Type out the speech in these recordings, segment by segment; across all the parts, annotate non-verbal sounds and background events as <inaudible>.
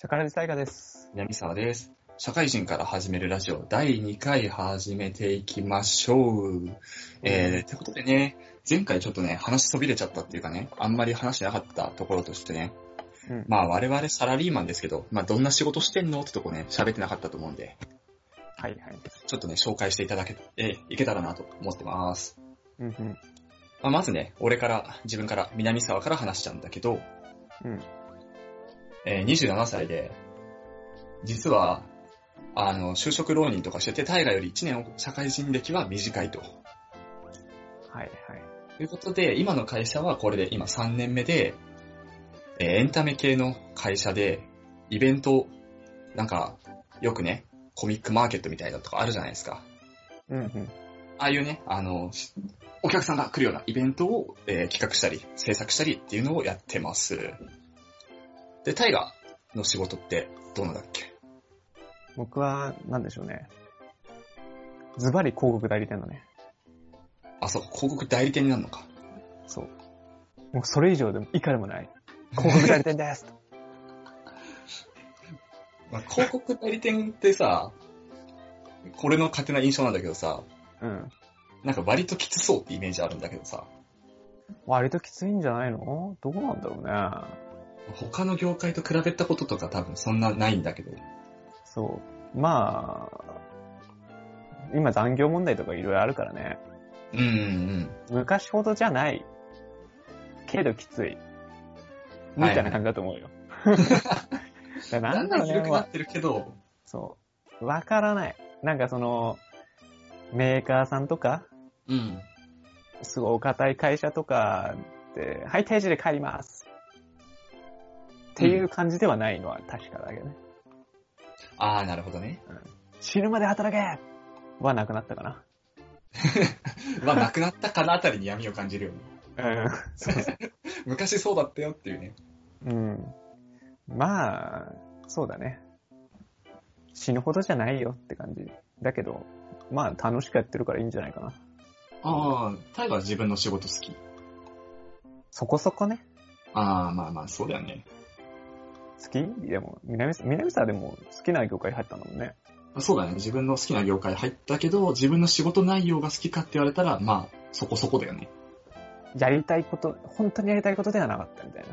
宝地大河です。南沢です。社会人から始めるラジオ第2回始めていきましょう。えー、ってことでね、前回ちょっとね、話そびれちゃったっていうかね、あんまり話してなかったところとしてね、うん。まあ我々サラリーマンですけど、まあどんな仕事してんのってとこね、喋ってなかったと思うんで、はいはい。ちょっとね、紹介していただけ、えーいけたらなと思ってます。うんうん。まあ、まずね、俺から、自分から、南沢から話しちゃうんだけど、うん。えー27歳で、実は、あの、就職浪人とかしてて、大河より1年社会人歴は短いと。はいはい。ということで、今の会社はこれで今3年目で、えーエンタメ系の会社で、イベント、なんか、よくね、コミックマーケットみたいなとかあるじゃないですか。うんうん。ああいうね、あの、しお客さんが来るようなイベントを、えー企画したり、制作したりっていうのをやってます。で、タイガーの仕事ってどうなんだっけ？僕は、なんでしょうね。ズバリ広告代理店だね。あ、そう、広告代理店になるのか。そう。もうそれ以上でも以下でもない。広告代理店です <laughs> まあ、広告代理店ってさ、これの勝手な印象なんだけどさ、うん。なんか割ときつそうってイメージあるんだけどさ、割ときついんじゃないの？どうなんだろうね。他の業界と比べたこととか多分そんなないんだけど。そう。まあ、今残業問題とかいろいろあるからね。うんうん昔ほどじゃない。けどきつい。みたいな感じだと思うよ。<laughs> なんだろうね広くなってるけど、そう。わからない。なんかその、メーカーさんとか、うん。すごいお堅い会社とかで、はい、定時で帰ります。っていう感じではないのは確かだけどね。あー、なるほどね。死ぬまで働けはなくなったかな。<laughs> まあ、なくなったかなあたりに闇を感じるよね。うん。<laughs> 昔そうだったよっていうね。うん。まあ、そうだね。死ぬほどじゃないよって感じ。だけど、まあ楽しくやってるからいいんじゃないかな。ああ、タイガー自分の仕事好き。そこそこね。ああ、まあまあ、そうだよね。好き？でも、南さ、南さでも好きな業界入ったんだもんね。そうだね。自分の好きな業界入ったけど、自分の仕事内容が好きかって言われたら、まあ、そこそこだよね。やりたいこと、本当にやりたいことではなかったみたいな。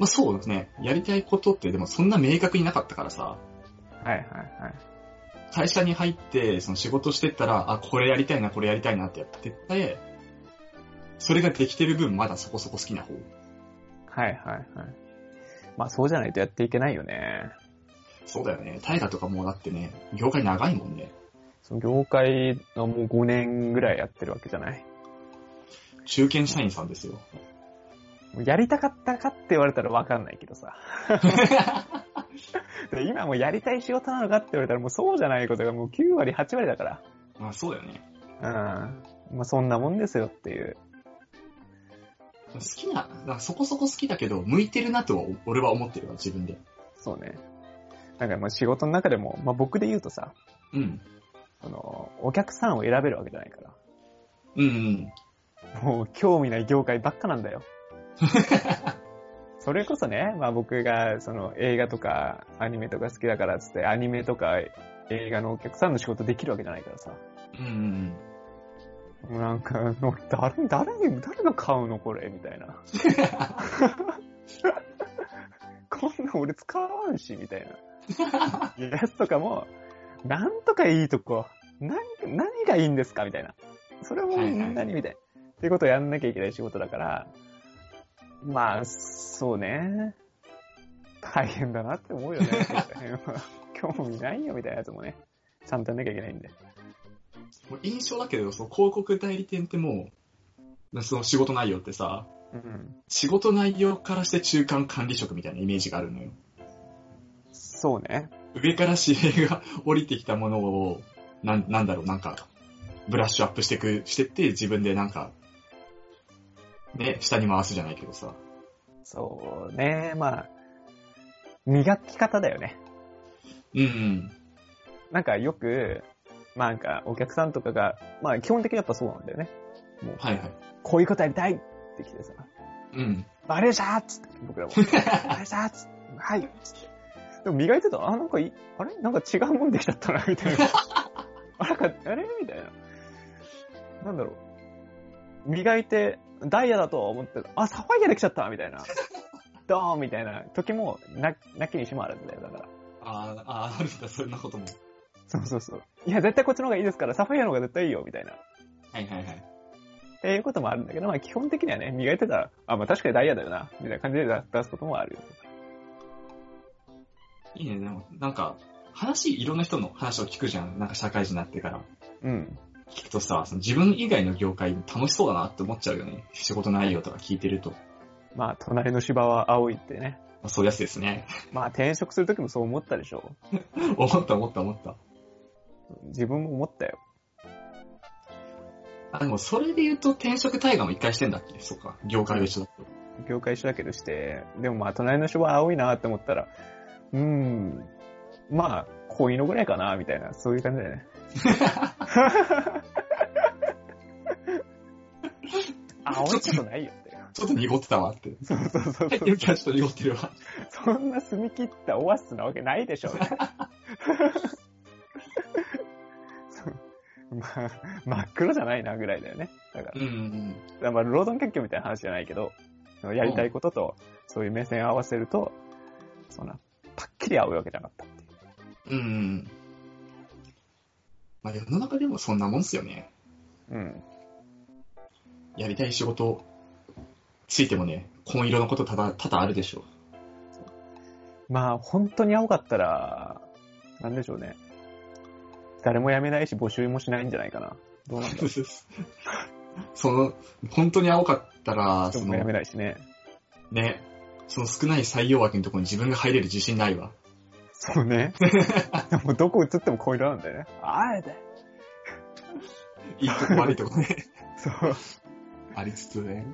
まあそうですね。やりたいことってでもそんな明確になかったからさ、はいはいはい。会社に入って、その仕事してったら、あ、これやりたいな、これやりたいなってやってって、それができてる分まだそこそこ好きな方。はいはいはい。まあそうじゃないとやっていけないよね。そうだよね。タイガーとかもうだってね、業界長いもんね。その業界のもう5年ぐらいやってるわけじゃない。中堅社員さんですよ。やりたかったかって言われたらわかんないけどさ。<laughs> で今もうやりたい仕事なのかって言われたらもうそうじゃないことがもう9割、8割だから。まあそうだよね。うん。まあそんなもんですよっていう。好きな、だからそこそこ好きだけど、向いてるなとは俺は思ってるわ、自分で。そうね。なんかまあ仕事の中でも、まあ僕で言うとさ、うん。あの、お客さんを選べるわけじゃないから。うんうん。もう興味ない業界ばっかなんだよ。<laughs> それこそね、まあ僕がその映画とかアニメとか好きだからっつってアニメとか映画のお客さんの仕事できるわけじゃないからさ。うんうんなんか、誰、誰に、誰が買うのこれみたいな。<laughs> こんな俺使わんし、みたいな。やつとかも、なんとかいいとこ、何、何がいいんですかみたいな。それもはいはい何みたいな。っていうことをやんなきゃいけない仕事だから、まあ、そうね。大変だなって思うよね。<laughs> 興味ないよみたいなやつもね、ちゃんとやんなきゃいけないんで。印象だけど、その広告代理店ってもう、その仕事内容ってさ、うん。仕事内容からして中間管理職みたいなイメージがあるのよ。そうね。上から指令が降りてきたものを、なん、なんだろう、なんか、ブラッシュアップしていく、してって、自分でなんか、ね、下に回すじゃないけどさ。そうね。まあ、磨き方だよね。うんうん。なんかよく、まあなんかお客さんとかが、まあ基本的にやっぱそうなんだよね。もう、はいはい。こういうことやりたいって来てさ、うん。わかりましたっつって、僕らも。わかりましたっつって、はいっつって。でも磨いてたら、あ、なんかい、あれ？なんか違うもんできちゃったな、みたいな。<laughs> あ、なんか、あれ？みたいな。なんだろう。磨いて、ダイヤだと思って、あ、サファイアできちゃったみたいな。<laughs> ドーンみたいな時も、な、なきにしもあるんだよ、だから。あーあー、あるんだ、そんなことも。そうそうそう。いや、絶対こっちの方がいいですから、サファイアの方が絶対いいよ、みたいな。はいはいはい。っていうこともあるんだけど、まあ基本的にはね、磨いてたら、あ、まあ確かにダイヤだよな、みたいな感じで出すこともあるよ。いいね、でも、なんか、話、いろんな人の話を聞くじゃん。なんか社会人になってから。うん。聞くとさ、その自分以外の業界楽しそうだなって思っちゃうよね。仕事内容とか聞いてると。まあ、隣の芝は青いってね。まあそういうやつですね。まあ転職するときもそう思ったでしょ。思った思った思った。自分も思ったよ。あ、でもそれで言うと転職対価も一回してんだっけ？そうか。業界が一緒だと。業界一緒だけどして、でもまあ隣の芝は青いなって思ったら、うーん、まあ、恋のぐらいかな、みたいな、そういう感じだよね。<laughs> 青いことないよって。ちょっと濁ってたわって。そうそうそうそうょっと濁ってるわ。そんな澄み切ったオアシスなわけないでしょ。<laughs> 真っ黒じゃないなぐらいだよね。だからうんうんまあ、労働結局みたいな話じゃないけど、やりたいことと、そういう目線を合わせると、そんな、パッキリ合うわけじゃなかったっていう。うん。うんうん。まあ世の中でもそんなもんっすよね。うん。やりたい仕事、ついてもね、紺色のこと多々多々あるでしょまあ、本当に青かったら、なんでしょうね。誰も辞めないし、募集もしないんじゃないかな。どうなんだろう。<laughs> その、本当に青かったら、その辞め、ないしね。ね、その少ない採用枠のところに自分が入れる自信ないわ。そうね。<laughs> もうどこ映っても恋色なんだよね。あえて。いいとこ悪いとこね、<laughs> そう。ありつつね。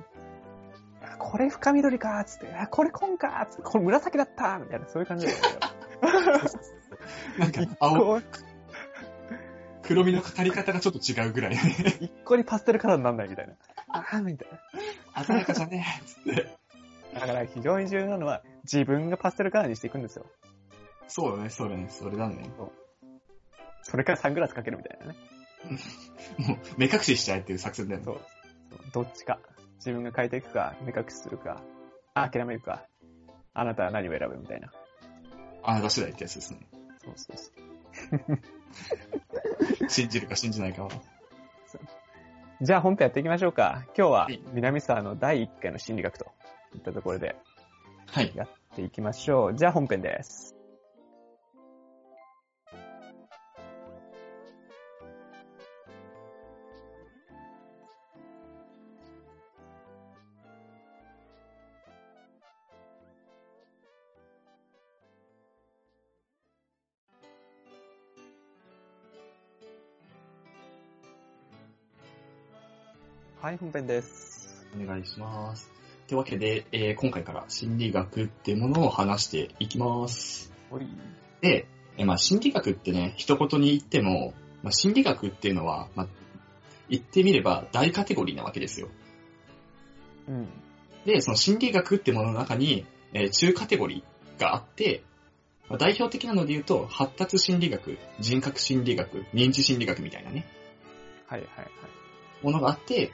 あこれ深緑かーっつって、あ、これ紺かーっつって、これ紫だったーみたいな、そういう感じだよね。なんか一、青、個、黒みのかかり方がちょっと違うぐらいね。一個にパステルカラーになんないみたいな。あーみたいな。鮮やかじゃねえつって。だから非常に重要なのは、自分がパステルカラーにしていくんですよ。そうだね、そうだね、それだね。それからサングラスかけるみたいなね。もう、目隠ししちゃえっていう作戦だよね。そう。そうどっちか。自分が変えていくか、目隠しするか、諦めるか。あなたは何を選ぶみたいな。あなた次第ってやつですね。そうそうそう。<laughs> 信じるか信じないかは。じゃあ本編やっていきましょうか。今日ははい南沢の第1回の心理学といったところではい。やっていきましょう。じゃあ本編です。い、本編です。お願いします。というわけで、えー今回から心理学っていうものを話していきます。で、えーまあ、心理学ってね、一言に言っても、まあ、心理学っていうのは、まあ、言ってみれば大カテゴリーなわけですよ。うん。で、その心理学ってものの中に、えー中カテゴリーがあって、まあ代表的なので言うと、発達心理学、人格心理学、認知心理学みたいなね、はいはいはい。ものがあって、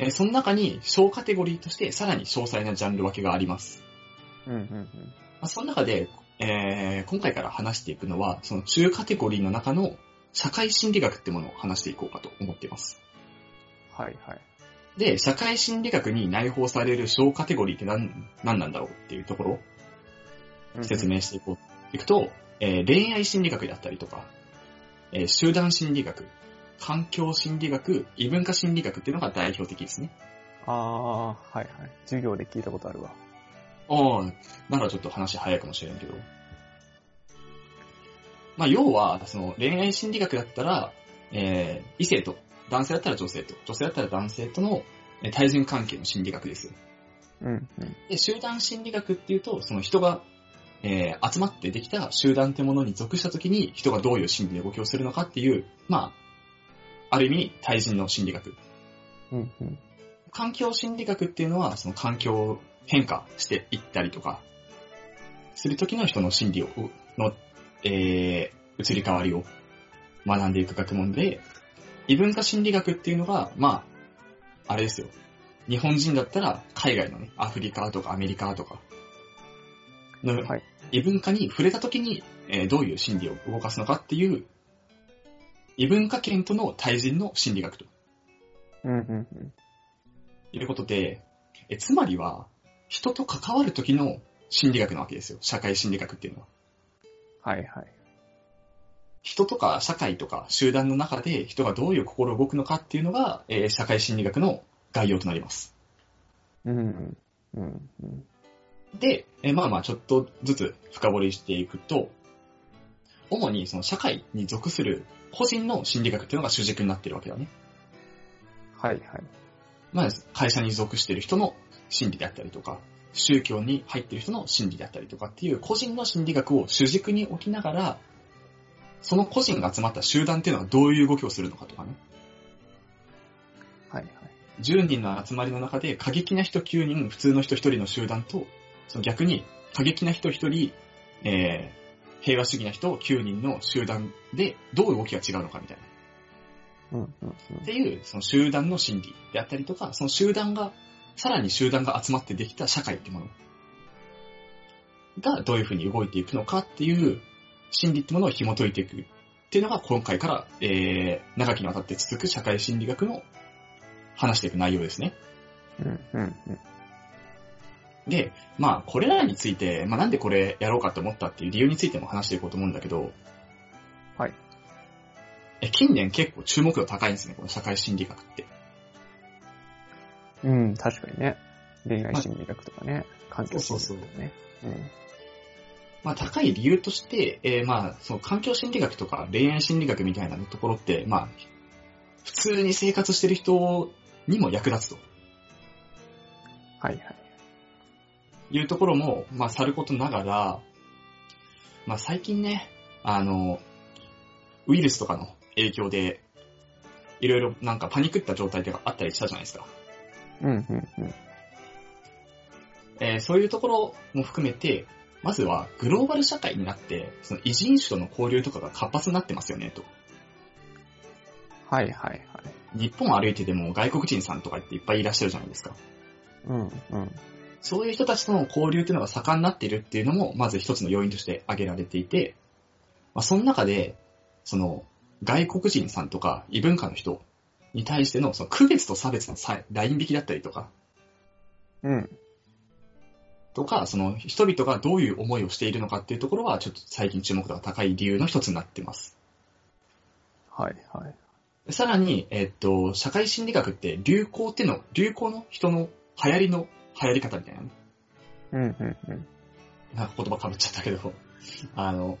えーその中に小カテゴリーとしてさらに詳細なジャンル分けがあります。うんうんうん。まあ、その中で、えー今回から話していくのは、その中カテゴリーの中の社会心理学ってものを話していこうかと思っています。はいはい。で、社会心理学に内包される小カテゴリーって何何なんだろうっていうところを説明していこう。いくと、えー恋愛心理学であったりとか、えー集団心理学、環境心理学、異文化心理学っていうのが代表的ですね。ああ、はいはい。授業で聞いたことあるわ。ああ、ならちょっと話早いかもしれんけど。まあ、要は、その恋愛心理学だったら、えー異性と、男性だったら女性と、女性だったら男性とのえー対人関係の心理学ですよ。うんうん。で、集団心理学っていうと、その人が、えー集まってできた集団ってものに属したときに、人がどういう心理で動きをするのかっていう、まあ、ある意味、対人の心理学。うんうん。環境心理学っていうのは、その環境を変化していったりとか、するときの人の心理を、の、えー、移り変わりを学んでいく学問で、異文化心理学っていうのが、まあ、あれですよ。日本人だったら海外のね、アフリカとかアメリカとかのはい異文化に触れたときに、えーどういう心理を動かすのかっていう、異文化圏との対人の心理学とうんうんうん。いうことで、えつまりは、人と関わるときの心理学なわけですよ。社会心理学っていうのは。はいはい。人とか社会とか集団の中で人がどういう心動くのかっていうのが、えー社会心理学の概要となります。うんうん。うんうん。で、えーまあまあちょっとずつ深掘りしていくと、主にその社会に属する個人の心理学っていうのが主軸になってるわけだね。はいはい。まあ会社に属している人の心理であったりとか、宗教に入っている人の心理であったりとかっていう個人の心理学を主軸に置きながら、その個人が集まった集団っていうのはどういう動きをするのかとかね。はいはい。10人の集まりの中で過激な人9人、普通の人1人の集団と、その逆に過激な人1人、えー、平和主義な人9人の集団でどう動きが違うのかみたいな。うんうんっていう、その集団の心理であったりとか、その集団が、さらに集団が集まってできた社会ってものがどういうふうに動いていくのかっていう心理ってものを紐解いていくっていうのが今回から、えー、長きにわたって続く社会心理学の話していく内容ですね。うん。うんうんうん。で、まあ、これらについて、まあ、なんでこれやろうかと思ったっていう理由についても話していこうと思うんだけど、はい。え近年結構注目度高いんですね、この社会心理学って。うん、確かにね。恋愛心理学とかね。環境心理そうそう学とかね。うん。まあ、高い理由として、えーまあ、その環境心理学とか恋愛心理学みたいなところって、まあ、普通に生活してる人にも役立つとはいはい。いうところも、まあ、さることながら、まあ、最近ね、あの、ウイルスとかの影響で、いろいろなんかパニックった状態とかあったりしたじゃないですか。うんうんうん。えーそういうところも含めて、まずはグローバル社会になって、その異人種との交流とかが活発になってますよね、と。はいはいはい。日本歩いてても外国人さんとかっていっぱいいらっしゃるじゃないですか。うんうん。そういう人たちとの交流っていうのが盛んになっているっていうのも、まず一つの要因として挙げられていて、まあ、その中で、その、外国人さんとか異文化の人に対してのその区別と差別のさライン引きだったりとか、うん。とか、その人々がどういう思いをしているのかっていうところは、ちょっと最近注目度が高い理由の一つになってます。はいはい。さらに、えっと、社会心理学って流行っての、流行の人の流行りの流行り方みたいなね。うんうんうん。なんか言葉かぶっちゃったけど、あの、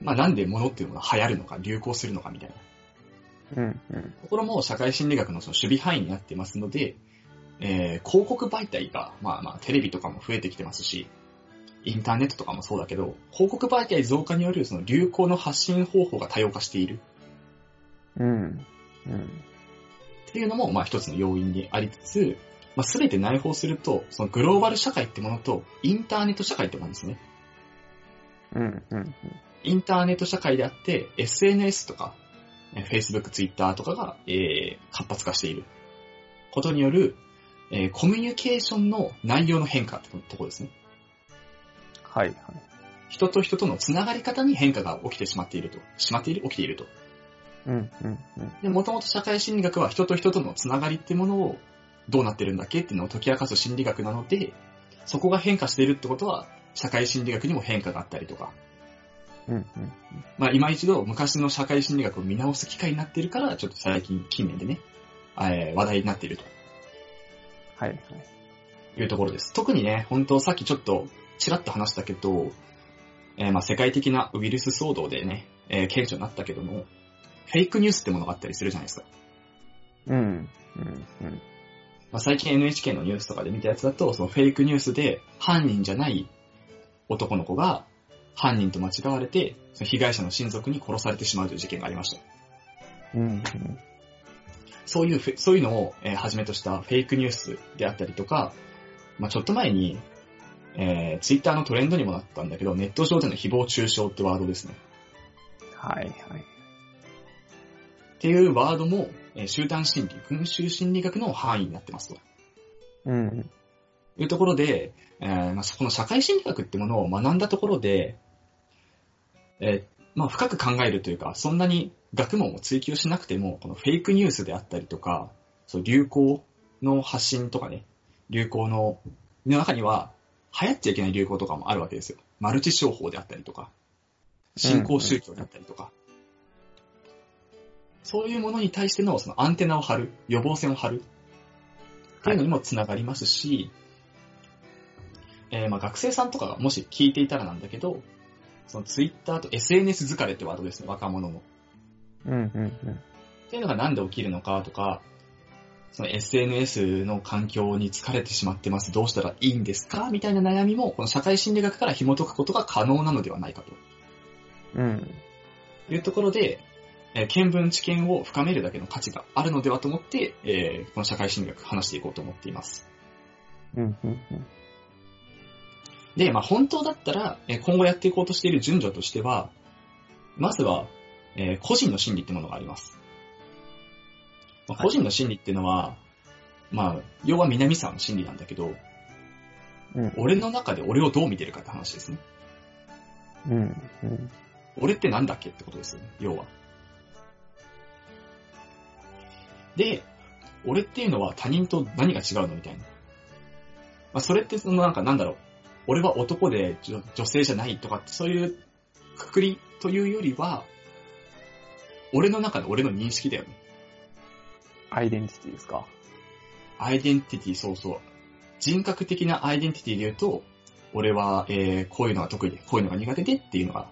まあ、なんで物っていうのが流行るのか、流行するのかみたいなうんうん。ところも社会心理学のその守備範囲になってますので、えー広告媒体が、まあまあ、テレビとかも増えてきてますし、インターネットとかもそうだけど、広告媒体増加によるその流行の発信方法が多様化しているうん。うん。っていうのも、まあ一つの要因にありつつ、まあすべて内包すると、そのグローバル社会ってものと、インターネット社会ってものですね。うんうんインターネット社会であって、SNS とか、えー Facebook、Twitter とかが、えー活発化していることによる、えーコミュニケーションの内容の変化ってところですね。はいはい。人と人とのつながり方に変化が起きてしまっていると。しまっている起きていると。うんうんうん。で、もともと社会心理学は人と人とのつながりってものをどうなってるんだっけっていうのを解き明かす心理学なので、そこが変化しているってことは、社会心理学にも変化があったりとか、うんうん。まあ今一度昔の社会心理学を見直す機会になっているから、ちょっと最近、近年でね、えー話題になっているとはいはい。いうところです。特にね、本当さっきちょっとちらっと話したけど、えーまあ世界的なウイルス騒動でね、えー顕著になったけども、フェイクニュースってものがあったりするじゃないですか。うん。うんうん。まあ、最近 NHK のニュースとかで見たやつだと、そのフェイクニュースで犯人じゃない男の子が犯人と間違われて、その被害者の親族に殺されてしまうという事件がありました。うんうん。そういうそういうのを、えーはじめとしたフェイクニュースであったりとか、まあ、ちょっと前に、えー、ツイッターのトレンドにもなったんだけど、ネット上での誹謗中傷ってワードですね。はい、はい。っていうワードも、えー集団心理、群衆心理学の範囲になってますと。うん。いうところで、えーまあ、そこの社会心理学ってものを学んだところで、えーまあ、深く考えるというか、そんなに学問を追求しなくても、このフェイクニュースであったりとか、そう流行の発信とかね、流行のの中には、流行っちゃいけない流行とかもあるわけですよ。マルチ商法であったりとか、新興宗教であったりとか。そういうものに対してのそのアンテナを張る、予防線を張るっていうのにもつながりますし、えーまあ学生さんとかがもし聞いていたらなんだけど、そのツイッターと SNS 疲れってワードですね、若者の。うん、うん、うん。っていうのがなんで起きるのかとか、その SNS の環境に疲れてしまってます、どうしたらいいんですか？みたいな悩みも、この社会心理学から紐解くことが可能なのではないかとうん。いうところで、えー見聞知見を深めるだけの価値があるのではと思って、えーこの社会心理学話していこうと思っています。うん、うん、で、まあ本当だったら、えー今後やっていこうとしている順序としては、まずは、えー個人の心理ってものがあります。まあ個人の心理っていうのは、まあ、要は南さんの心理なんだけど、うん。俺の中で俺をどう見てるかって話ですね。うん、うん。俺ってなんだっけってことですよね、要は。で、俺っていうのは他人と何が違うのみたいな。まあ、それってそのなんかなんだろう。俺は男で女女性じゃないとかってそういうくくりというよりは、俺の中で俺の認識だよね。アイデンティティですか？アイデンティティ、そうそう。人格的なアイデンティティで言うと、俺は、えー、こういうのが得意で、こういうのが苦手でっていうのが、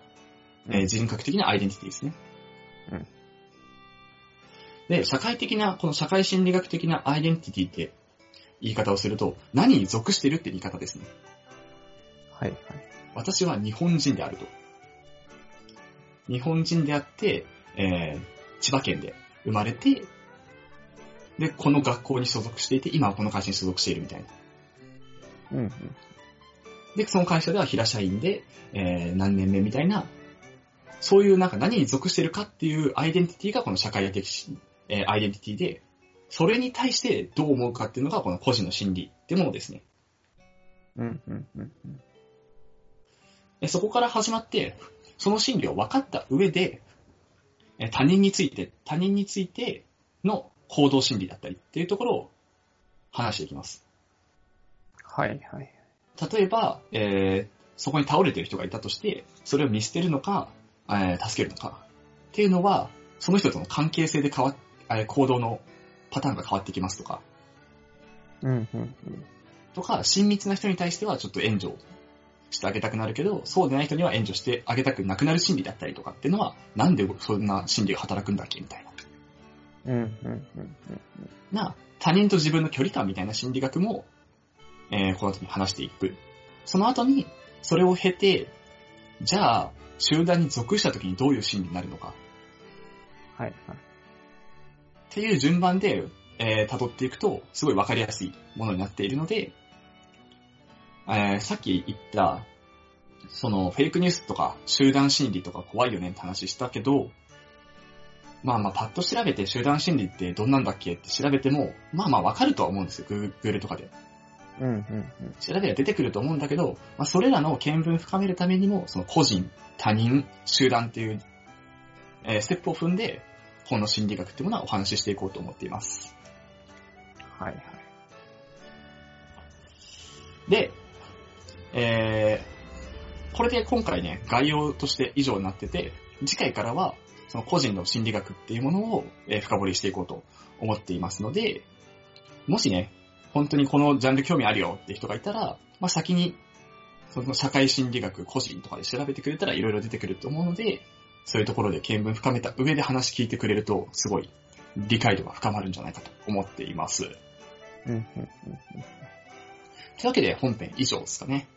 えー人格的なアイデンティティですね。うんで、社会的な、この社会心理学的なアイデンティティって言い方をすると、何に属してるって言い方ですね。はい、はい。私は日本人であると。日本人であって、えー、千葉県で生まれて、で、この学校に所属していて、今はこの会社に所属しているみたいな。うん、うん。で、その会社では平社員で、えー、何年目みたいな、そういうなんか何に属してるかっていうアイデンティティがこの社会的し、えーアイデンティティで、それに対してどう思うかっていうのがこの個人の心理ってものですね。うん、うん、うん。でそこから始まって、その心理を分かった上で、えー他人について、他人についての行動心理だったりっていうところを話していきます。はい、はい。例えば、えーそこに倒れてる人がいたとして、それを見捨てるのか、えー助けるのか。っていうのは、その人との関係性で変わっ、えー行動のパターンが変わってきますとか、うん、うん、とか、親密な人に対してはちょっと援助してあげたくなるけど、そうでない人には援助してあげたくなくなる心理だったりとかっていうのは、なんでそんな心理が働くんだっけみたいな。うん。うん、うん、うん。な、他人と自分の距離感みたいな心理学も、えーこの後に話していく。その後に、それを経て、じゃあ、集団に属した時にどういう心理になるのかはい、はい。っていう順番で、えー辿っていくと、すごいわかりやすいものになっているので、えーさっき言った、そのフェイクニュースとか集団心理とか怖いよねって話したけど、まあまあパッと調べて集団心理ってどんなんだっけ？って調べても、まあまあわかるとは思うんですよ、Google とかで。うん、うん、調べれば出てくると思うんだけど、まあ、それらの見聞深めるためにも、その個人、他人、集団っていう、えーステップを踏んで、本の心理学っていうものはお話ししていこうと思っています。はい、はい。で、えー、これで今回ね、概要として以上になってて、次回からは、その個人の心理学っていうものを、えー深掘りしていこうと思っていますので、もしね、本当にこのジャンル興味あるよって人がいたら、まあ、先に、その社会心理学個人とかで調べてくれたら色々出てくると思うので、そういうところで見聞深めた上で話聞いてくれると、すごい理解度が深まるんじゃないかと思っています。うん、うん、うん。というわけで本編以上ですかね。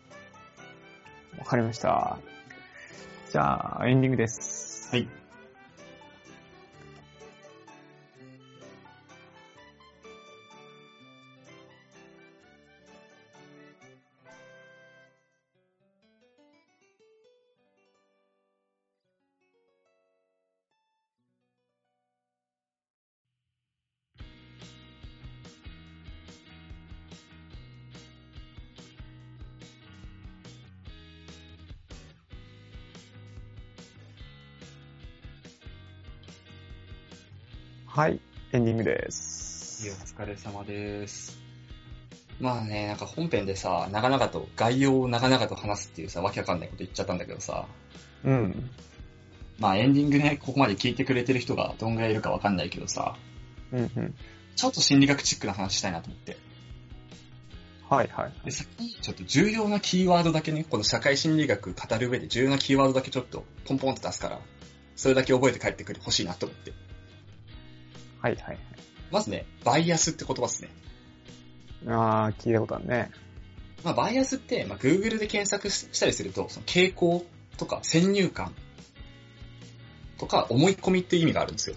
わかりました。じゃあ、エンディングです。はい。はい、エンディングでいや、す。お疲れ様です。まあね、なんか本編でさ、長々と、概要を長々と話すっていうさ、わけわかんないこと言っちゃったんだけどさ、うん。まあエンディングね、ここまで聞いてくれてる人がどんぐらいいるかわかんないけどさ、うんうん。ちょっと心理学チックな話したいなと思って。はいはい。で、先にちょっと重要なキーワードだけね、この社会心理学語る上で重要なキーワードだけちょっとポンポンって出すから、それだけ覚えて帰ってくるほしいなと思って。はいはい。まずね、バイアスって言葉ですね。あー、聞いたことあるね。まあ、バイアスって、まあ、Google で検索したりすると、その傾向とか先入観とか思い込みっていう意味があるんですよ。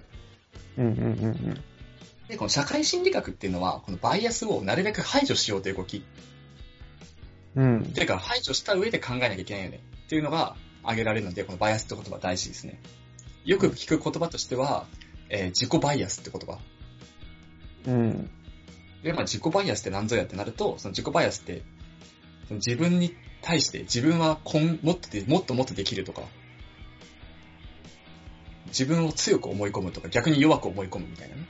うんうんうんうん。で、この社会心理学っていうのは、このバイアスをなるべく排除しようという動き。うん。ていうか、排除した上で考えなきゃいけないよね。っていうのが挙げられるので、このバイアスって言葉大事ですね。よく聞く言葉としては、えー自己バイアスって言葉。うん。で、まあ、自己バイアスって何ぞやってなると、その自己バイアスって、その自分に対して自分はこんもっとでもっともっとできるとか、自分を強く思い込むとか、逆に弱く思い込むみたいなね。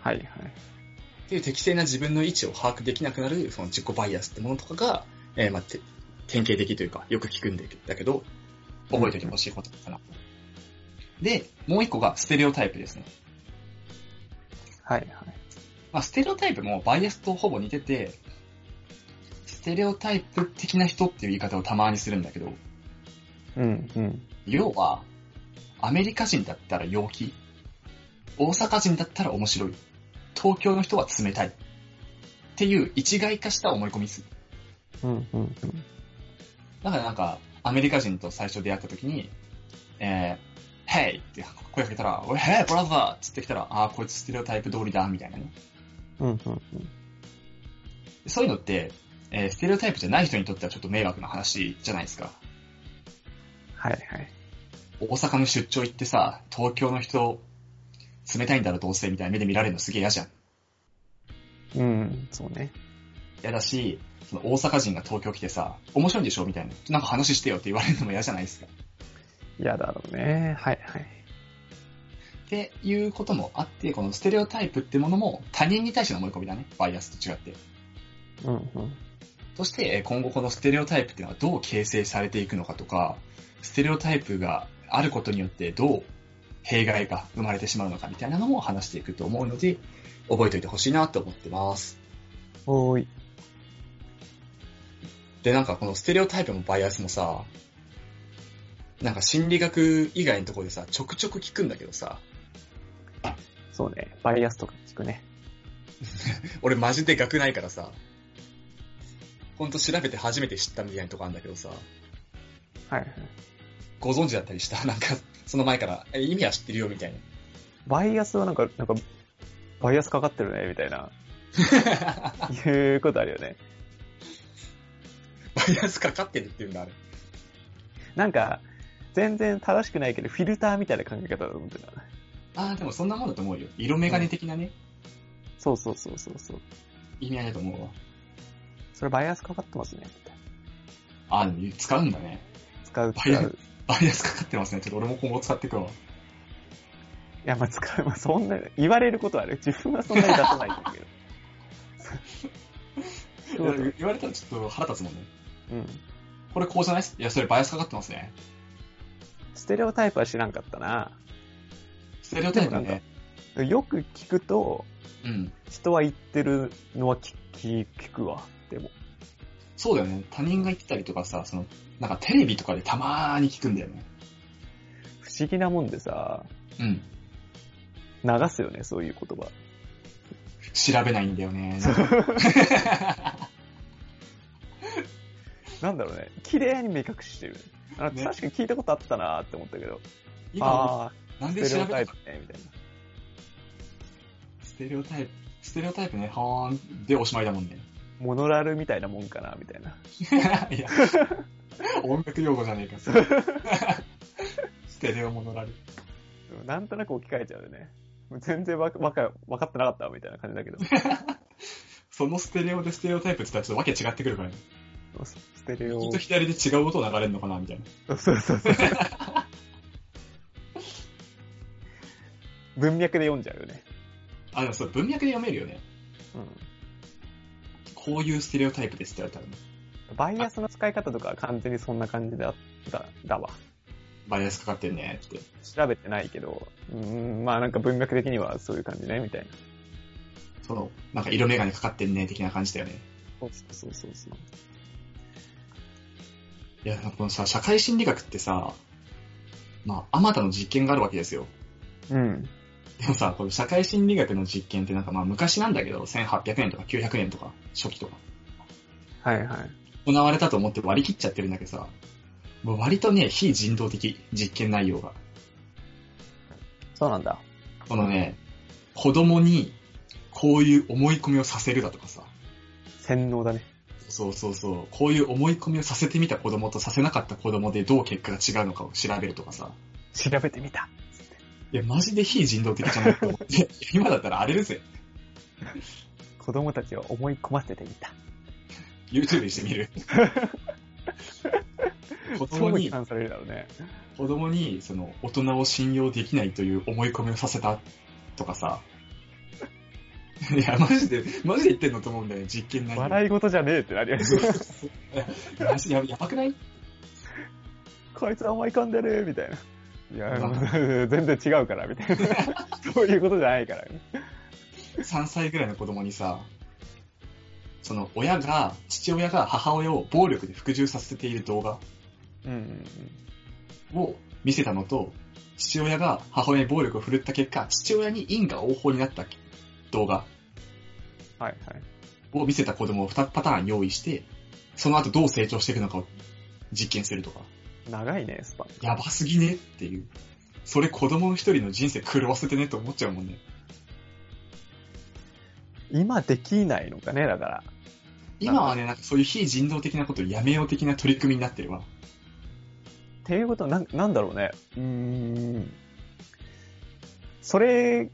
はいはい。っていう適正な自分の位置を把握できなくなる、その自己バイアスってものとかが、えーまあ、て典型的というか、よく聞くんだけど、覚えておいてほしいことかな。で、もう一個がステレオタイプですね。はいはい。まあ、ステレオタイプもバイアスとほぼ似てて、ステレオタイプ的な人っていう言い方をたまにするんだけど、うんうん。要は、アメリカ人だったら陽気、大阪人だったら面白い、東京の人は冷たい、っていう一概化した思い込みです。うんうんうん。だからなんか、アメリカ人と最初出会った時に、えー、Hey! って声かけたら、おい、Hey, brother! ってってきたら、ああ、こいつステレオタイプ通りだ、みたいなね。うんうんうん。そういうのって、えーステレオタイプじゃない人にとってはちょっと迷惑な話じゃないですか。はいはい。大阪の出張行ってさ、東京の人、冷たいんだろどうせみたいな目で見られるのすげえ嫌じゃん。うん、そうね。嫌だし、その大阪人が東京来てさ、面白いんでしょみたいな。なんか話してよって言われるのも嫌じゃないですか。嫌だろうね。はいはい。っていうこともあって、このステレオタイプってものも他人に対しての思い込みだね。バイアスと違って。うんうん。そして、えー今後このステレオタイプっていうのはどう形成されていくのかとか、ステレオタイプがあることによってどう弊害が生まれてしまうのかみたいなのも話していくと思うので、覚えておいてほしいなと思ってます。おーい。で、なんかこのステレオタイプもバイアスもさ、なんか心理学以外のところでさ、ちょくちょく聞くんだけどさ、そうね。バイアスとか聞くね。<laughs> 俺マジで学ないからさ、ほんと調べて初めて知ったみたいなとこあるんだけどさ、はいはい。ご存知だったりした？<laughs> なんか、その前から、え意味は知ってるよみたいな。バイアスはなんか、なんか、バイアスかかってるね、みたいな、<laughs> いうことあるよね。バイアスかかってるっていうんだ、あれ。なんか、全然正しくないけど、フィルターみたいな考え方だと思ってた。ああ、でもそんなもんだと思うよ。色眼鏡的なね、そうそうそうそうそう。意味合いだと思うわ。それバイアスかかってますね。ああ、使うんだね。使う、バイアう。バイアスかかってますね。ちょっと俺も今後使ってくわ。いや、まあ、使う、まあ、そんな、言われることはある。自分はそんなに出さないんだけど。<laughs> そう言われたらちょっと腹立つもんね。うん。これこうじゃない？っすいや、それバイアスかかってますね。ステレオタイプは知らんかったな。ステレオタイプね。よく聞くと、うん。人は言ってるのは聞聞聞くわ。でも。そうだよね。他人が言ってたりとかさ、その、なんかテレビとかでたまーに聞くんだよね。不思議なもんでさ、うん。流すよね、そういう言葉。調べないんだよね。<laughs> <laughs> なんだろうね。綺麗に目隠ししてる。あね確かに聞いたことあったなーって思ったけど。今、ああ、なんでステレオ調べたかタイプね、みたいな。ステレオタイプ、ステレオタイプね、はーんでおしまいだもんね。モノラルみたいなもんかな、みたいな。<laughs> いや、音楽用語じゃねえか。<laughs> ステレオモノラル。うんなんとなく置き換えちゃうよね。全然わかわか分かってなかったわみたいな感じだけど。<laughs> そのステレオでステレオタイプって言ったらちょっとわけ違ってくるからね。ステレオ右。と左で違う音流れるのかなみたいな。そうそうそう。文脈で読んじゃうよね。あ、でもそう、文脈で読めるよね。うん。こういうステレオタイプですって言われたらね。バイアスの使い方とかは完全にそんな感じだった、だわ。バイアスかかってんねって。調べてないけど、うーん、まあなんか文脈的にはそういう感じね、みたいな。その、なんか色眼鏡かかってんね的な感じだよね。そうそうそうそう。いや、このさ、社会心理学ってさ、まあ、あまたの実験があるわけですよ。うん。でもさ、この社会心理学の実験ってなんかまあ昔なんだけど、1800年とか900年とか、初期とか、はいはい。行われたと思って割り切っちゃってるんだけどさ、もう割とね、非人道的実験内容が。そうなんだ。このね、子供にこういう思い込みをさせるだとかさ、洗脳だね。そうそうそう、こういう思い込みをさせてみた子供とさせなかった子供でどう結果が違うのかを調べるとかさ、調べてみた。いや、マジで非人道的じゃないと思って、今だったら荒れるぜ。子供たちを思い込ませてみた。YouTube にしてみる。<laughs> 子供にされるだろうね。子供に、その、大人を信用できないという思い込みをさせたとかさ。いや、マジで、マジで言ってんのと思うんだよね、実験内容。笑い事じゃねえってなるよね。マ <laughs> ジややばくない？こいつ甘いかんでるみたいな。いや、<laughs> 全然違うから、みたいな。<laughs> そういうことじゃないからね。?3 歳ぐらいの子供にさ、その、親が、父親が母親を暴力で服従させている動画。を見せたのと、父親が母親に暴力を振るった結果、父親に因果応報になった動画はいはい。を見せた子供を2パターン用意して、その後どう成長していくのかを実験するとか、長いね、スパン。やばすぎねっていう。それ子供の一人の人生狂わせてねと思っちゃうもんね。今できないのかね、だから。今はね、なんかそういう非人道的なことをやめよう的な取り組みになってるわ。っていうことは、なん、なんだろうね。うーん。それ、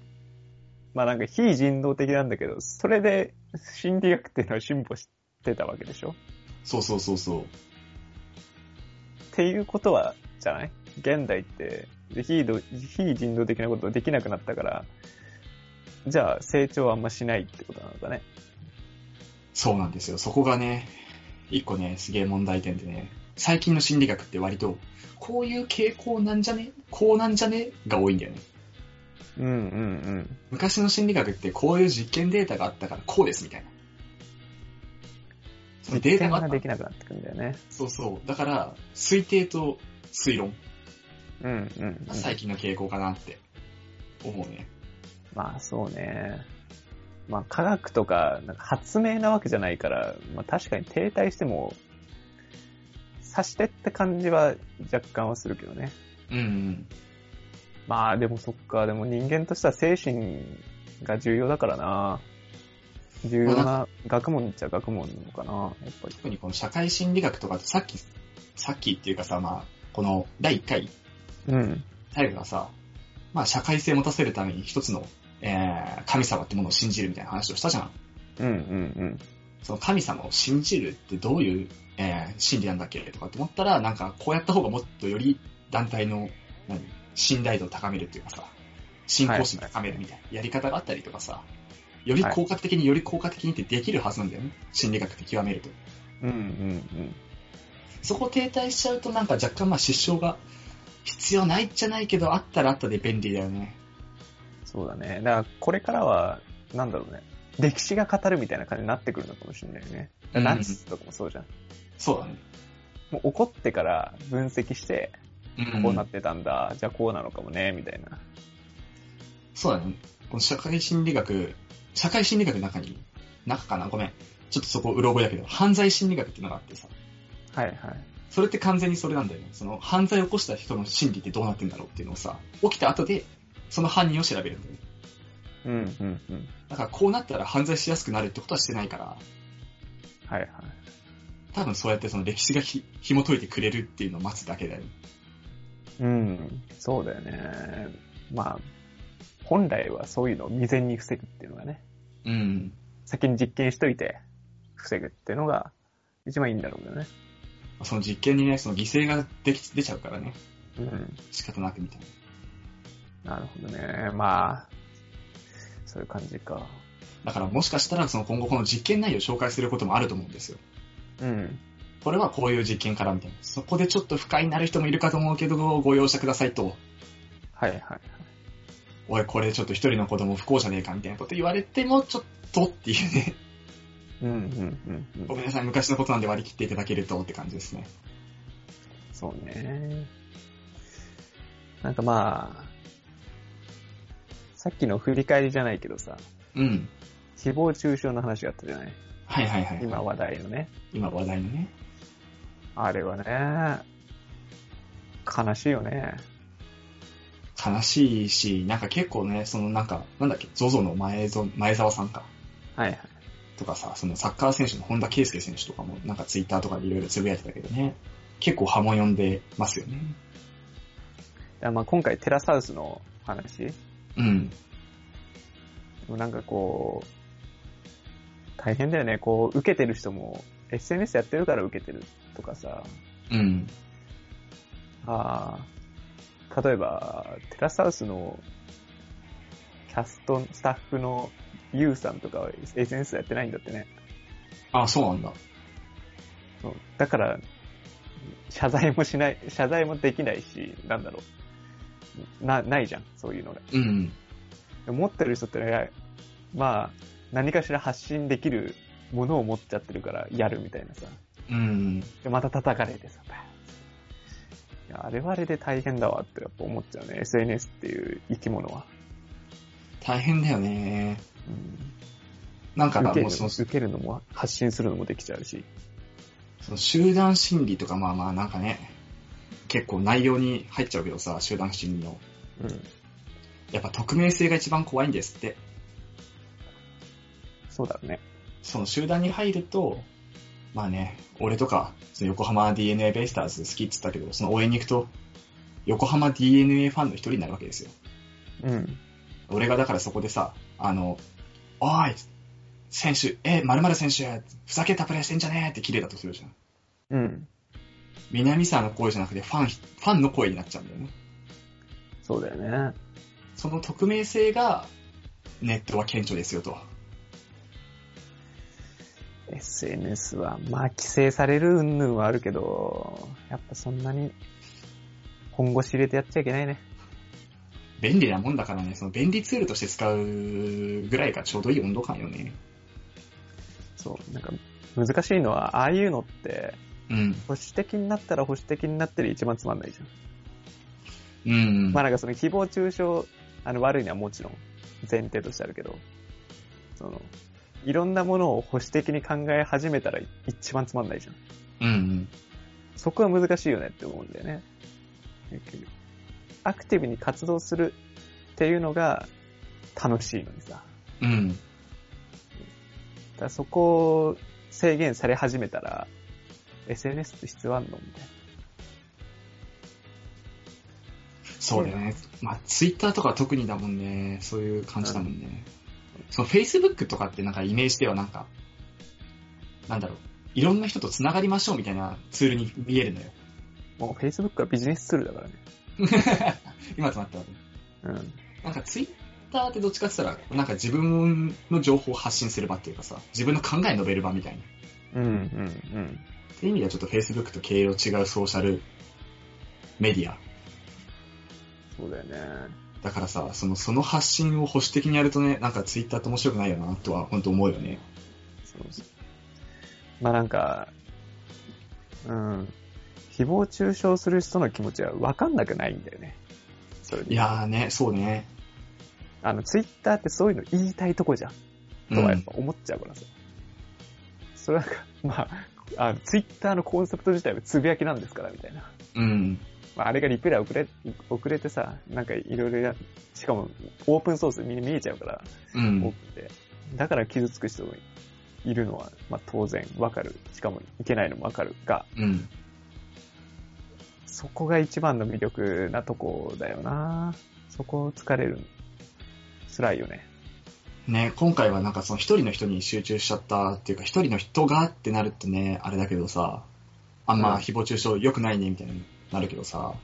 まあなんか非人道的なんだけど、それで心理学っていうのは進歩してたわけでしょ？そうそうそうそう。っていうことは、じゃない？現代って非ど非人道的なことできなくなったから、じゃあ成長はあんましないってことなのかね？そうなんですよ。そこがね、一個ね、すげえ問題点でね、最近の心理学って割と、こういう傾向なんじゃね？こうなんじゃね？が多いんだよね。うんうんうん。昔の心理学ってこういう実験データがあったからこうですみたいな。そのデータがあったできなくなってくんだよね。そうそう。だから、推定と推論うんうん、うん。が最近の傾向かなって思うね。まあそうね。まあ科学とか、なんか発明なわけじゃないから、まあ確かに停滞しても、さしてって感じは若干はするけどね。うんうん。まあでもそっか、でも人間としては精神が重要だからな。重要な学問っちゃ学問なのかな、やっぱり。特にこの社会心理学とかってさっき、さっきっていうかさ、まあ、この第1回、うん。最後がさ、まあ社会性を持たせるために一つの、えー、神様ってものを信じるみたいな話をしたじゃん。うんうんうん。その神様を信じるってどういう、えー、心理なんだっけとかって思ったら、なんかこうやった方がもっとより団体の、何、信頼度を高めるっていうかさ、信仰心を高めるみたいなやり方があったりとかさ、より効果的により効果的にってできるはずなんだよね。心理学って極めると。うんうんうん。そこ停滞しちゃうとなんか若干まあ失笑が必要ないじゃないけど、あったらあったで便利だよね。そうだね。だからこれからは、なんだろうね。歴史が語るみたいな感じになってくるのかもしれないよね。うんナチスとかもそうじゃん。そうだね。もう怒ってから分析して、うんこうなってたんだ、じゃあこうなのかもね、みたいな。そうだね。この社会心理学、社会心理学の中に、中かな？ごめん。ちょっとそこうろ覚えだけど、犯罪心理学っていうのがあってさ、はいはい。それって完全にそれなんだよね。その犯罪を起こした人の心理ってどうなってんだろうっていうのをさ、起きた後で、その犯人を調べるんだよね。うんうんうん。だからこうなったら犯罪しやすくなるってことはしてないから、はいはい。多分そうやってその歴史がひ紐解いてくれるっていうのを待つだけだよね。うん、そうだよね。まあ、本来はそういうのを未然に防ぐっていうのがね、うん。先に実験しといて防ぐっていうのが一番いいんだろうけどね。その実験にね、その犠牲ができ出ちゃうからね。うん。仕方なくみたいな。なるほどね。まあ、そういう感じか。だからもしかしたらその今後この実験内容を紹介することもあると思うんですよ。うん。これはこういう実験からみたいな。そこでちょっと不快になる人もいるかと思うけど、ご容赦くださいと。はいはいはい。おい、これちょっと一人の子供不幸じゃねえかみたいなこと言われても、ちょっとっていうね。うんうんうんうん。ごめんなさい、昔のことなんで割り切っていただけるとって感じですね。そうね。なんかまあ、さっきの振り返りじゃないけどさ、うん。誹謗中傷の話があったじゃないはいはいはい。今話題のね。今話題のね。あれはね、悲しいよね。悲しいし、なんか結構ね、そのなんか、なんだっけ、ZOZO の前ぞ前澤さんか。はいはい。とかさ、そのサッカー選手の本田圭佑選手とかも、なんかツイッターとかでいろいろつぶやいてたけどね。結構波紋呼んでますよね。いやまあ今回テラサウスの話うん。でもなんかこう、大変だよね。こう、受けてる人も、SNS やってるから受けてるとかさ、うん。ああ、例えば、テラサウスのキャスト、スタッフのユウさんとかは SNS やってないんだってね。あ、そうなんだ。そうだから、謝罪もしない、謝罪もできないし、なんだろう。な、ないじゃん、そういうのが。うん。持ってる人ってね、まあ、何かしら発信できるものを持っちゃってるからやるみたいなさ。うん。で、また叩かれてさ、いやあれはあれで大変だわってやっぱ思っちゃうね。SNS っていう生き物は。大変だよね。うんなんかもうその、受けるのも発信するのもできちゃうし。その集団心理とかまあまあなんかね、結構内容に入っちゃうけどさ、集団心理の。うん。やっぱ匿名性が一番怖いんですって。そうだね。その集団に入ると、まあね、俺とか、その横浜 DNA ベイスターズ好きって言ったけど、その応援に行くと、横浜 DNA ファンの一人になるわけですよ。うん。俺がだからそこでさ、あの、おい選手、え、〇〇選手、ふざけたプレーしてんじゃねえって切れたとするじゃん。うん。南沢の声じゃなくてファン、ファンの声になっちゃうんだよね。そうだよね。その匿名性が、ネットは顕著ですよと。SNS は、まあ、規制される云々はあるけど、やっぱそんなに、本腰入れてやっちゃいけないね。便利なもんだからね、その便利ツールとして使うぐらいがちょうどいい温度感よね。そう、なんか、難しいのは、ああいうのって、うん。保守的になったら保守的になってる一番つまんないじゃん。うん。まあなんかその誹謗中傷、あの悪いのはもちろん前提としてあるけど、その、いろんなものを保守的に考え始めたら一番つまんないじゃん。うん。そこは難しいよねって思うんだよね。アクティブに活動するっていうのが楽しいのにさ。うん。だそこを制限され始めたら、SNS って必要あんのみたいな。そうだよね。まあ、ツイッターとか特にだもんね。そういう感じだもんね。その Facebook とかってなんかイメージではなんか、なんだろう。いろんな人と繋がりましょうみたいなツールに見えるのよ。もう Facebook はビジネスツールだからね。<laughs> 今となってはね。うん。なんかツイッターってどっちかって言ったら、なんか自分の情報を発信する場っていうかさ、自分の考え述べる場みたいな。うん、うん、うん。っていう意味ではちょっと Facebook と経路違うソーシャルメディア。そうだよね。だからさ、その、その発信を保守的にやるとね、なんか Twitter って面白くないよな、とは本当思うよね。そうそう。まあなんか、うん。誹謗中傷する人の気持ちは分かんなくないんだよね。いやーね、そうね。あの、ツイッターってそういうの言いたいとこじゃん。とはやっぱ思っちゃうからさ。それなんか、まあ、あのツイッターのコンセプト自体はつぶやきなんですから、みたいな。うん。まあ、あれがリプライ遅れ、遅れてさ、なんかいろいろや、しかもオープンソースみんな見えちゃうから、うん。多くて。だから傷つく人がいるのは、まあ当然わかる。しかもいけないのもわかるが、うん。そこが一番の魅力なとこだよなそこを疲れる。辛いよね。ね、今回はなんかその一人の人に集中しちゃったっていうか、一人の人がってなるとね、あれだけどさ、あんうんま誹謗中傷良くないねみたいになるけどさ、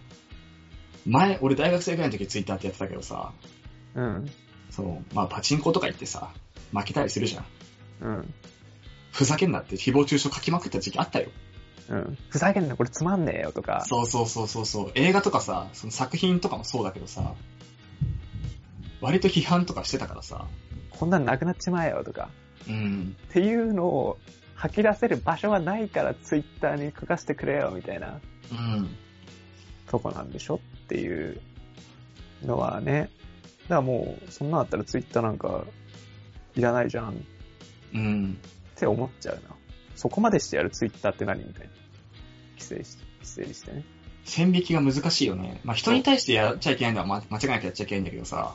前、俺大学生ぐらいの時ツイッターってやってたけどさ、うん。その、まあパチンコとか行ってさ、負けたりするじゃん。うん。ふざけんなって誹謗中傷書きまくった時期あったよ。うん。ふざけんな、これつまんねえよとか。そうそうそうそうそう。映画とかさ、その作品とかもそうだけどさ、割と批判とかしてたからさ、こんなんなくなっちまえよとか。うん。っていうのを吐き出せる場所がないからツイッターに書かせてくれよみたいなうん。とこなんでしょっていうのはね。だからもう、そんなだったらツイッターなんかいらないじゃんっうん。て思っちゃうな。そこまでしてやるツイッターって何みたいな。規制して、規制してね。線引きが難しいよね。まあ人に対してやっちゃいけないのはま間違いなくやっちゃいけないんだけどさ、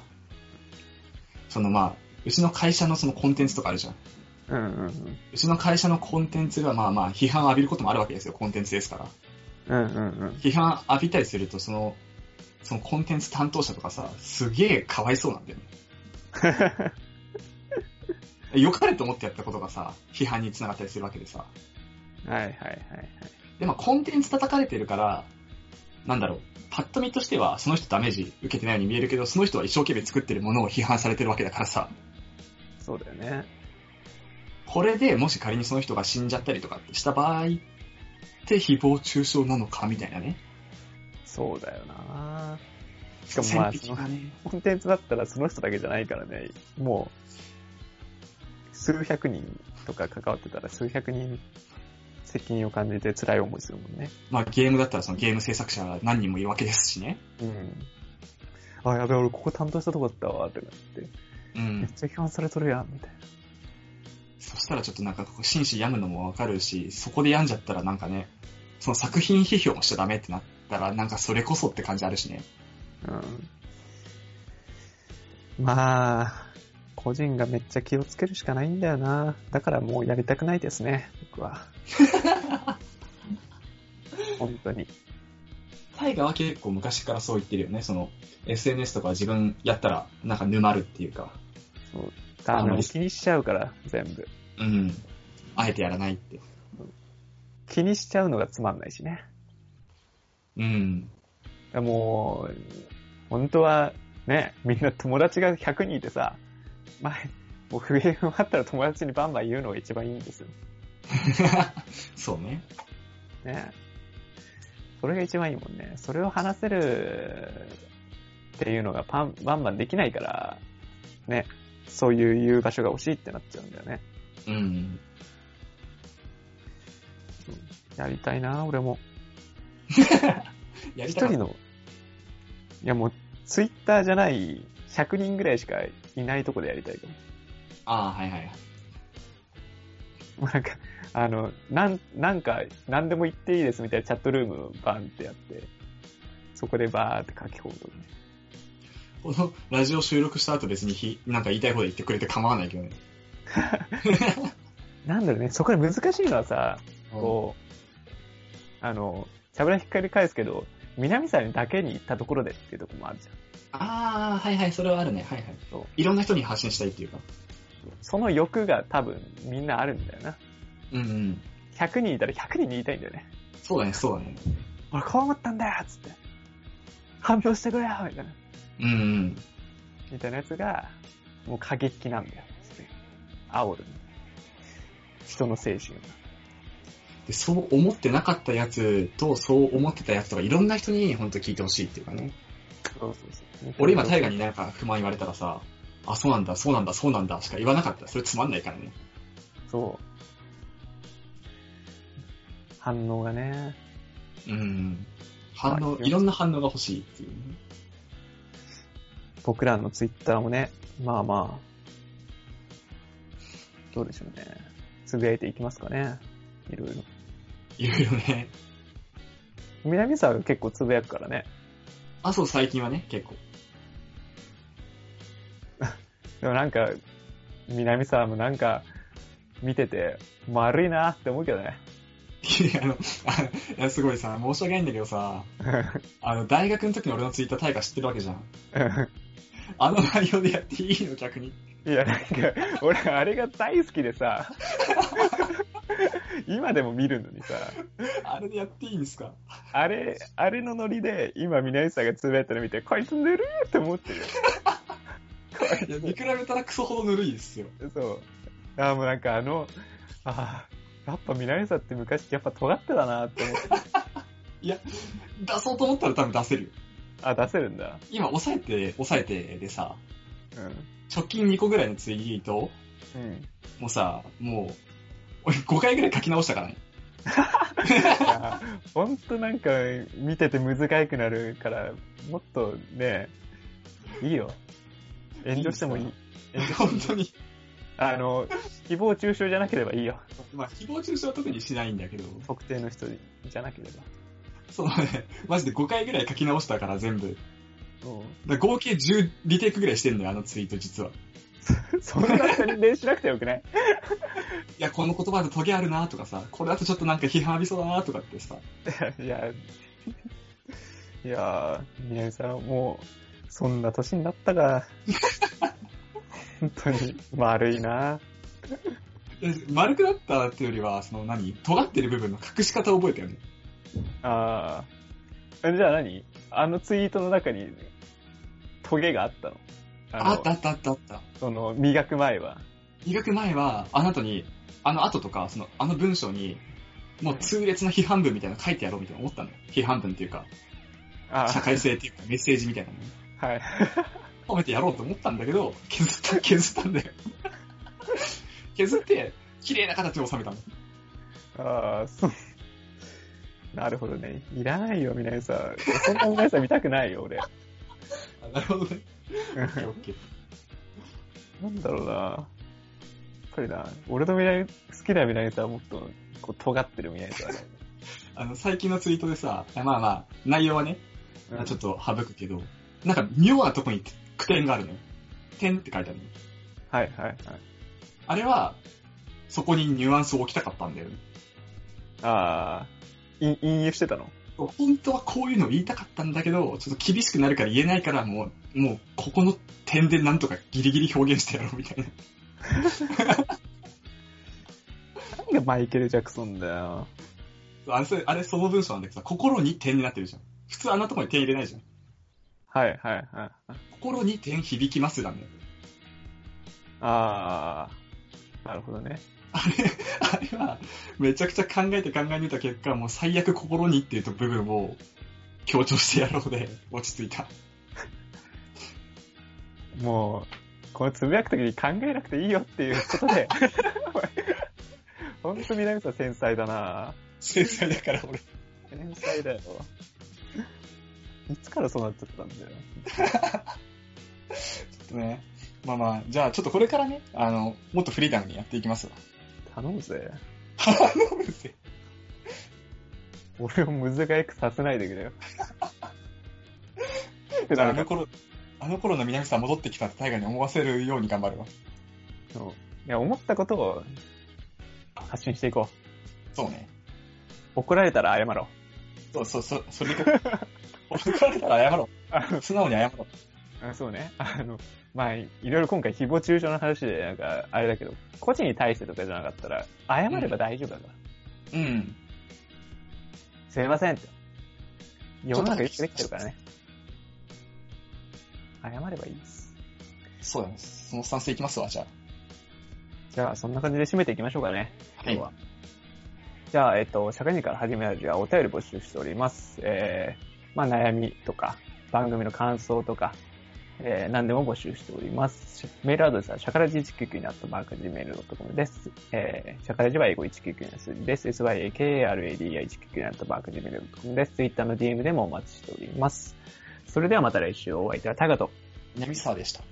そのまあ、うちの会社のそのコンテンツとかあるじゃん。うんうんうん。うちの会社のコンテンツがまあまあ批判を浴びることもあるわけですよ、コンテンツですから。うんうんうん。批判浴びたりすると、その、そのコンテンツ担当者とかさ、すげえかわいそうなんだよね。<laughs> 良かれと思ってやったことがさ、批判につながったりするわけでさ。はいはいはいはい。でもコンテンツ叩かれてるから、なんだろう、パッと見としてはその人ダメージ受けてないように見えるけど、その人は一生懸命作ってるものを批判されてるわけだからさ、そうだよね。これでもし仮にその人が死んじゃったりとかってした場合って誹謗中傷なのかみたいなね。そうだよなしかもまあね。コンテンツだったらその人だけじゃないからね、もう、数百人とか関わってたら数百人責任を感じて辛い思いするもんね。まあゲームだったらそのゲーム制作者が何人もいるわけですしね。うん。あ、やべえ、俺ここ担当したとこだったわ、ってなって。うん。めっちゃ批判されとるやん、みたいな。そしたらちょっとなんかこう紳士病むのもわかるし、そこで病んじゃったらなんかね、その作品批評もしちゃダメってなったらなんかそれこそって感じあるしね。うん。まあ、個人がめっちゃ気をつけるしかないんだよな。だからもうやりたくないですね、僕は。<laughs> 本当に。タイガは結構昔からそう言ってるよね。その SNS とか自分やったらなんか沼るっていうか、そう。あの、気にしちゃうから、全部。うん。あえてやらないって。気にしちゃうのがつまんないしね。うん。もう、本当はね、みんな友達が100人いてさ、前、もう不平不あったら友達にバンバン言うのが一番いいんですよ。<laughs> そうね。ね。それが一番いいもんね。それを話せるっていうのがパンバンバンできないから、ね、そういう言う場所が欲しいってなっちゃうんだよね。うん。やりたいな、俺も。<laughs> 一人の、いやもう、ツイッターじゃない100人ぐらいしかいないとこでやりたいかも。ああ、はいはいなんか、あの、なん、なんか、なんでも言っていいですみたいなチャットルームバンってやって、そこでバーって書き込むとね。このラジオ収録した後別にひなんか言いたいこと言ってくれて構わないけどね。<laughs> なんだろうね、そこで難しいのはさ、こう、あの、しゃぶらひっくり返すけど、南さんだけに行ったところでっていうところもあるじゃん。ああ、はいはい、それはあるね。はいはい。そういろんな人に発信したいっていうか。その欲が多分みんなあるんだよな。うんうん。100人いたら100人に言いたいんだよね。そうだね、そうだね。俺こう思ったんだよつって。発表してくれよみたいな。うんうん。みたいなやつが、もう過激なんだよ。煽る。人の精神が。で、そう思ってなかったやつと、そう思ってたやつとか、いろんな人に本当聞いてほしいっていうかね。そうそうそう。俺今、大河になんか不満言われたらさ、あ、そうなんだ、そうなんだ、そうなんだ、しか言わなかったら、それつまんないからね。そう。反応がね。うん。反応、はいいろんな反応が欲しいっていうね。僕らのツイッターもね、まあまあ、どうでしょうね。つぶやいていきますかね。いろいろ。いろいろね。南さんは結構つぶやくからね。あ、そう、最近はね、結構。<laughs> でもなんか、南さんもなんか、見てて、丸いなって思うけどね。いや、あの、あいやすごいさ、申し訳ないんだけどさ、<laughs> あの、大学の時の俺のツイッター大河知ってるわけじゃん。<laughs> あの内容でやっていいの、逆に。いや、なんか、俺、あれが大好きでさ、<laughs> 今でも見るのにさ、あれでやっていいんですか？あれ、あれのノリで、今、みなさんがつぶやいたの見て、こいつぬるいって思ってるよ。<laughs> いや、見比べたらクソほどぬるいですよ。そう。ああ、もうなんかあの、ああ、やっぱみなさんって昔やっぱ尖ってたなって思って。<laughs> 出そうと思ったら多分出せるよ。あ、出せるんだ。今、抑えて、抑えてでさ、うん。直近2個ぐらいのツイートうん。もうさ、もう、俺5回ぐらい書き直したからね。<laughs> いや、ほんとなんか、見ててむずがゆくなるから、もっとね、いいよ。遠慮してもいい。いい本当に？あの、誹謗中傷じゃなければいいよ。まあ、誹謗中傷は特にしないんだけど、特定の人じゃなければ。そのね、マジで5回ぐらい書き直したから全部。うん。だから合計10リテイクぐらいしてんのよ、あのツイート実は。<laughs> そんな宣伝しなくてよくない？いや、この言葉でトゲあるなとかさ、これだとちょっとなんか批判浴びそうだなとかってさ、<laughs> いや、いや、宮城さん、もう、そんな年になったが、本当に悪いな。え丸くなったっていうよりは、その何？尖ってる部分の隠し方を覚えたよね。ああ。じゃあ何？あのツイートの中に、トゲがあったの？あったあったあったあった。その、磨く前は。磨く前は、あなたに、あの後とか、その、あの文章に、もう痛烈な批判文みたいなの書いてやろうみたいな思ったのよ。批判文っていうか、あ社会性っていうか、メッセージみたいなの。はい。褒めてやろうと思ったんだけど、削った、削ったんだよ。<laughs> 削って、綺麗な形を収めたの。ああ、そう。なるほどね。いらないよ、皆さん。そんな皆さん見たくないよ、俺。<laughs> あなるほどね。なんだろうな。やっぱりな、俺の未来、好きな未来さはもっと、こう、尖ってる未来さだね。<laughs> あの、最近のツイートでさ、まあまあ、内容はね、うんちょっと省くけど、なんか妙なとこに句点があるのよ。点って書いてあるの。はいはいはい。あれは、そこにニュアンスを置きたかったんだよね。ああ、い引用してたの？本当はこういうのを言いたかったんだけど、ちょっと厳しくなるから言えないから、もう、もう、ここの点でなんとかギリギリ表現してやろうみたいな。何がマイケル・ジャクソンだよ。あれ、それあれその文章なんだけどさ、心に点になってるじゃん。普通あんなとこに点入れないじゃん。はいはいはい。心に点響きますなんだよ。ああ、なるほどね。あれ、あれは、めちゃくちゃ考えて考え抜いた結果、もう最悪心にっていう部分を強調してやろうで、落ち着いた。もう、このつぶやくときに考えなくていいよっていうことで、ほんと南さん繊細だな繊細だから俺。天才だよ。いつからそうなっちゃったんだよ。<laughs> ちょっとね。まあまあ、じゃあちょっとこれからね、あの、もっとフリーダムにやっていきますわ。頼むぜ。頼むぜ。俺をむずがゆくさせないでくれよ。<laughs> じゃああの頃、あの頃の南さん戻ってきたって大河に思わせるように頑張るわ。そういや、思ったことを発信していこそうね。う。怒られたら謝ろそうそう、そ、それ。怒られたら謝ろう。<laughs> <laughs> 素直に謝ろう。あそうね。あの、まあ、いろいろ今回誹謗中傷の話で、なんか、あれだけど、個人に対してとかじゃなかったら、謝れば大丈夫だから。うん。すいませんって。世の中よくできてるからね。謝ればいいです。そうだね。そのスタンスでいきますわ、じゃあ。じゃあ、そんな感じで締めていきましょうかね。今日は。はじゃあ、えっと、社会人から始めるじゃあ、お便り募集しております。えー、まあ、悩みとか、番組の感想とか、えー、何でも募集しております。メールアドレスは、シャカラジ199になったマーク Gmail.com です。えー、シャカラジは英語199の数字です。SYAKARADI199 になったマーク Gmail.com です。Twitter の DM でもお待ちしております。それではまた来週お会いいたいタガと。南沢でした。